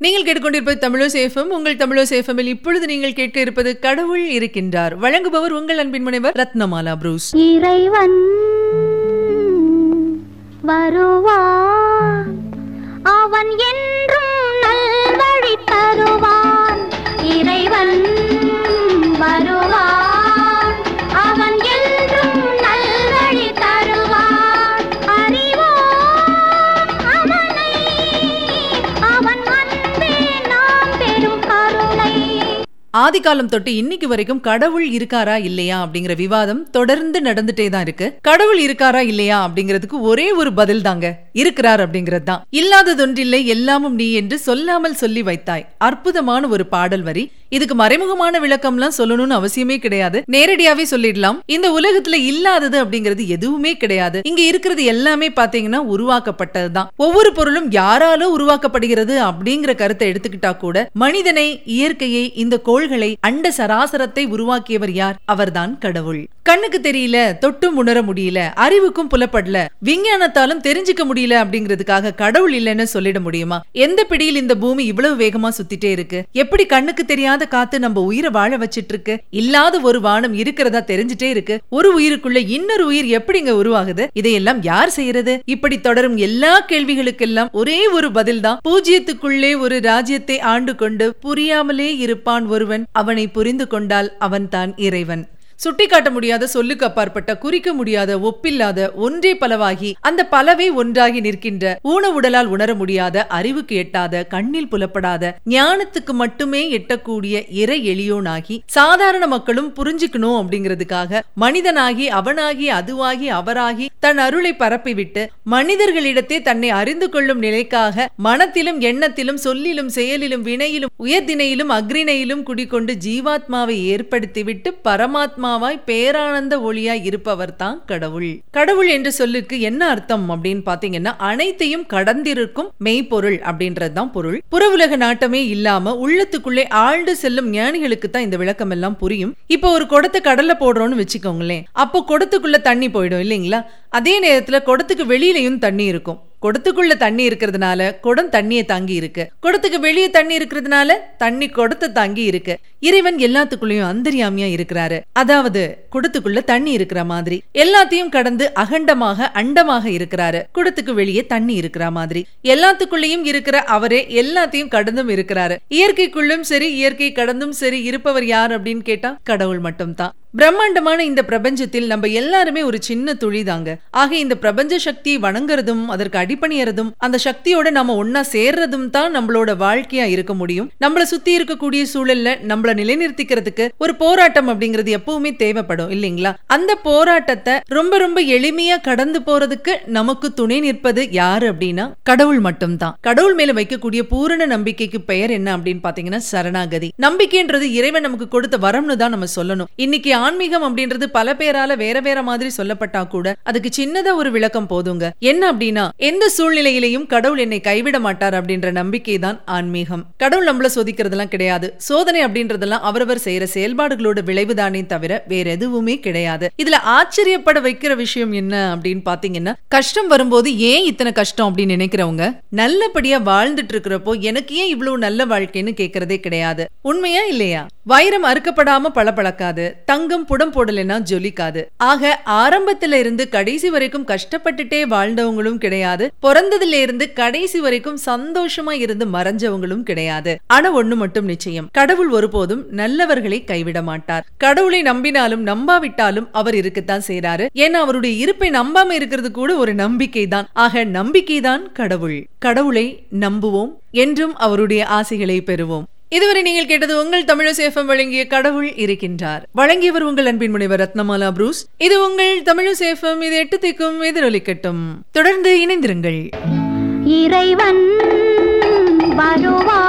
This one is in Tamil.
நீங்கள் கேட்டுக்கொண்டிருப்பது தமிழோ சேஃபம் உங்கள் தமிழோ சேஃபமில் இப்பொழுது நீங்கள் கேட்க இருப்பது கடவுள் இருக்கின்றார். வழங்குபவர் உங்கள் அன்பின் முனைவர் ரத்னமாலா புரூஸ். இறைவன் வருவான் அவன் என்றும் நல்வழி தருவான் ஆதிகாலம் தொட்டு இன்னைக்கு வரைக்கும் கடவுள் இருக்காரா இல்லையா அப்படிங்கிற விவாதம் தொடர்ந்து நடந்துட்டே தான் இருக்கு. கடவுள் இருக்காரா இல்லையா அப்படிங்கிறதுக்கு ஒரே ஒரு பதில் தாங்க. இருக்கிறார் அப்படிங்கிறது தான். இல்லாததொன்றில்லை எல்லாமும் நீ என்று சொல்லாமல் சொல்லி வைத்தாய். அற்புதமான ஒரு பாடல் வரி. இதுக்கு மறைமுகமான விளக்கம்லாம் சொல்லணும்னு அவசியமே கிடையாது. நேரடியாவே சொல்லிடலாம். இந்த உலகத்துல இல்லாதது அப்படிங்கிறது எதுவுமே கிடையாது. இங்க இருக்கிறது எல்லாமே பாத்தீங்கன்னா உருவாக்கப்பட்டதுதான். ஒவ்வொரு பொருளும் யாராலும் உருவாக்கப்படுகிறது அப்படிங்கிற கருத்தை எடுத்துக்கிட்டா கூட மனிதனை இயற்கையை இந்த கோள்களை அண்ட சராசரத்தை உருவாக்கியவர் யார்? அவர்தான் கடவுள். கண்ணுக்கு தெரியல தொட்டும் உணர முடியல அறிவுக்கும் புலப்படல விஞ்ஞானத்தாலும் தெரிஞ்சுக்க முடியல அப்படிங்கிறதுக்காக கடவுள் இல்லைன்னு சொல்லிட முடியுமா? எந்த பிடியில் இந்த பூமி இவ்வளவு வேகமா சுத்திட்டே இருக்கு? எப்படி கண்ணுக்கு தெரியாத காத்து நம்ம உயிரை வாழ வச்சிட்டு இருக்கு இல்லாத ஒரு வானம் இருக்கிறதா தெரிஞ்சுட்டே இருக்கு? ஒரு உயிருக்குள்ள இன்னொரு உயிர் எப்படிங்க உருவாகுது? இதையெல்லாம் யார் செய்யறது? இப்படி தொடரும் எல்லா கேள்விகளுக்கெல்லாம் ஒரே ஒரு பதில் தான் பூஜ்யத்துக்குள்ளே ஒரு ராஜ்யத்தை ஆண்டு கொண்டு புரியாமலே இருப்பான் ஒருவன். அவனை புரிந்து கொண்டால் அவன்தான் இறைவன். சுட்டிக்காட்ட முடியாத சொல்லுக்கு அப்பாற்பட்ட குறிக்க முடியாத ஒப்பில்லாத ஒன்றே பலவாகி அந்த பலவே ஒன்றாகி நிற்கின்ற ஊன உடலால் உணர முடியாத அறிவுக்கு எட்டாத கண்ணில் புலப்படாத ஞானத்துக்கு மட்டுமே எட்டக்கூடிய இறை எளியோனாகி சாதாரண மக்களும் புரிஞ்சுக்கணும் அப்படிங்கிறதுக்காக மனிதனாகி அவனாகி அதுவாகி அவராகி தன் அருளை பரப்பிவிட்டு மனிதர்களிடத்தே தன்னை அறிந்து கொள்ளும் நிலைக்காக மனத்திலும் எண்ணத்திலும் சொல்லிலும் செயலிலும் வினையிலும் உயர்தினையிலும் அக்ரிணையிலும் குடிக்கொண்டு ஜீவாத்மாவை ஏற்படுத்திவிட்டு ஆத்மாவாய் பேரானந்த ஒளியாய் இருப்பவர் தான் கடவுள். கடவுள் என்ற சொல்லுக்கு என்ன அர்த்தம் அப்படின்னு பாத்தீங்கன்னா அனைத்தையும் கடந்திருக்கும் மெய்ப்பொருள் அப்படின்றது தான் பொருள். புறவுலக நாட்டமே இல்லாம உள்ளத்துக்குள்ளே ஆழ்ந்து செல்லும் ஞானிகளுக்கு தான் இந்த விளக்கம் எல்லாம் புரியும். இப்போ ஒரு குடத்தை கடல்ல போடுறோம்னு வச்சுக்கோங்களேன். அப்போ குடத்துக்குள்ள தண்ணி போயிடும் இல்லைங்களா? அதே நேரத்துல குடத்துக்கு வெளியிலயும் தண்ணி இருக்கும். குடத்துக்குள்ள தண்ணி இருக்கிறதுனால குடம் தண்ணியை தாங்கி இருக்கு. குடத்துக்கு வெளியே தண்ணி இருக்கிறதுனால தண்ணி குடத்தை தாங்கி இருக்கு. இறைவன் எல்லாத்துக்குள்ளயும் அந்தரியாமியா இருக்கிறாரு. அதாவது குடத்துக்குள்ள தண்ணி இருக்கிற மாதிரி. எல்லாத்தையும் கடந்து அகண்டமாக அண்டமாக இருக்கிறாரு. குடத்துக்கு வெளியே தண்ணி இருக்கிற மாதிரி. எல்லாத்துக்குள்ளேயும் இருக்கிற அவரே எல்லாத்தையும் கடந்தும் இருக்கிறாரு. இயற்கைக்குள்ளும் சரி இயற்கை கடந்தும் சரி இருப்பவர் யார் அப்படின்னு கேட்டா கடவுள் மட்டும்தான். பிரம்மாண்டமான இந்த பிரபஞ்சத்தில் நம்ம எல்லாருமே ஒரு சின்ன துளி தாங்க. ஆக இந்த பிரபஞ்ச சக்தியை வணங்குறதும் அதற்கு அடிப்பணியறதும் அந்த சக்தியோட நம்ம ஒன்னா சேர்றதும் தான் நம்மளோட வாழ்க்கையா இருக்க முடியும். நம்மள சுத்தி இருக்கக்கூடிய சூழல்ல நம்மள நிலைநிறுத்திக்கிறதுக்கு ஒரு போராட்டம் அப்படிங்கிறது எப்பவுமே தேவைப்படும் இல்லைங்களா? அந்த போராட்டத்தை ரொம்ப ரொம்ப எளிமையா கடந்து போறதுக்கு நமக்கு துணை நிற்பது யாரு அப்படின்னா கடவுள் மட்டும்தான். கடவுள் மேல வைக்கக்கூடிய பூரண நம்பிக்கைக்கு பெயர் என்ன அப்படின்னு பாத்தீங்கன்னா சரணாகதி. நம்பிக்கைன்றது இறைவன் நமக்கு கொடுத்த வரம்னு தான் நம்ம சொல்லணும். இன்னைக்கு ஆன்மீகம் அப்படின்றது பல பேரால வேற வேற மாதிரி சொல்லப்பட்டா கூட அதுக்கு சின்னதா ஒரு விளக்கம் போதுங்க. என்ன அப்படின்னா எந்த சூழ்நிலையிலையும் கடவுள் என்னை கைவிட மாட்டார் அப்படின்ற நம்பிக்கை தான் ஆன்மீகம். கடவுள் நம்மள சோதிக்கிறதெல்லாம் கிடையாது. சோதனை அப்படின்றதெல்லாம் அவரவர் செய்யற செயல்பாடுகளோட விளைவுதானே தவிர வேற எதுவுமே கிடையாது. இதுல ஆச்சரியப்பட வைக்கிற விஷயம் என்ன அப்படின்னு பாத்தீங்கன்னா கஷ்டம் வரும்போது ஏன் இத்தனை கஷ்டம் அப்படின்னு நினைக்கிறவங்க நல்லபடியா வாழ்ந்துட்டு இருக்கிறப்போ எனக்கு ஏன் இவ்வளவு நல்ல வாழ்க்கைன்னு கேக்குறதே கிடையாது. உண்மையா இல்லையா? வைரம் அறுக்கப்படாம பளபளக்காது தங்கம் புடம் போடலைன்னா ஜொலிக்காது. ஆக ஆரம்பத்துல இருந்து கடைசி வரைக்கும் கஷ்டப்பட்டுட்டே வாழ்ந்தவங்களும் கிடையாது. பிறந்ததுல இருந்து கடைசி வரைக்கும் சந்தோஷமா இருந்து மறைஞ்சவங்களும் கிடையாது. ஆனா ஒண்ணு மட்டும் நிச்சயம். கடவுள் ஒருபோதும் நல்லவர்களை கைவிட மாட்டார். கடவுளை நம்பினாலும் நம்பாவிட்டாலும் அவர் இருக்கத்தான் செய்றாரு. ஏன்னா அவருடைய இருப்பை நம்பாம இருக்கிறது கூட ஒரு நம்பிக்கை தான் ஆக நம்பிக்கை தான் கடவுள். கடவுளை நம்புவோம். என்றும் அவருடைய ஆசைகளை பெறுவோம். இதுவரை நீங்கள் கேட்டது உங்கள் தமிழசேஃபம் வழங்கிய கடவுள் இருக்கின்றார். வழங்கியவர் உங்கள் அன்பின் முனைவர் ரத்னமாலா புரூஸ். இது உங்கள் தமிழசேஃபம் இது எட்டு திக்கும் எதிரொலிக்கட்டும் தொடர்ந்து இணைந்திருங்கள். இறைவன் வருவான்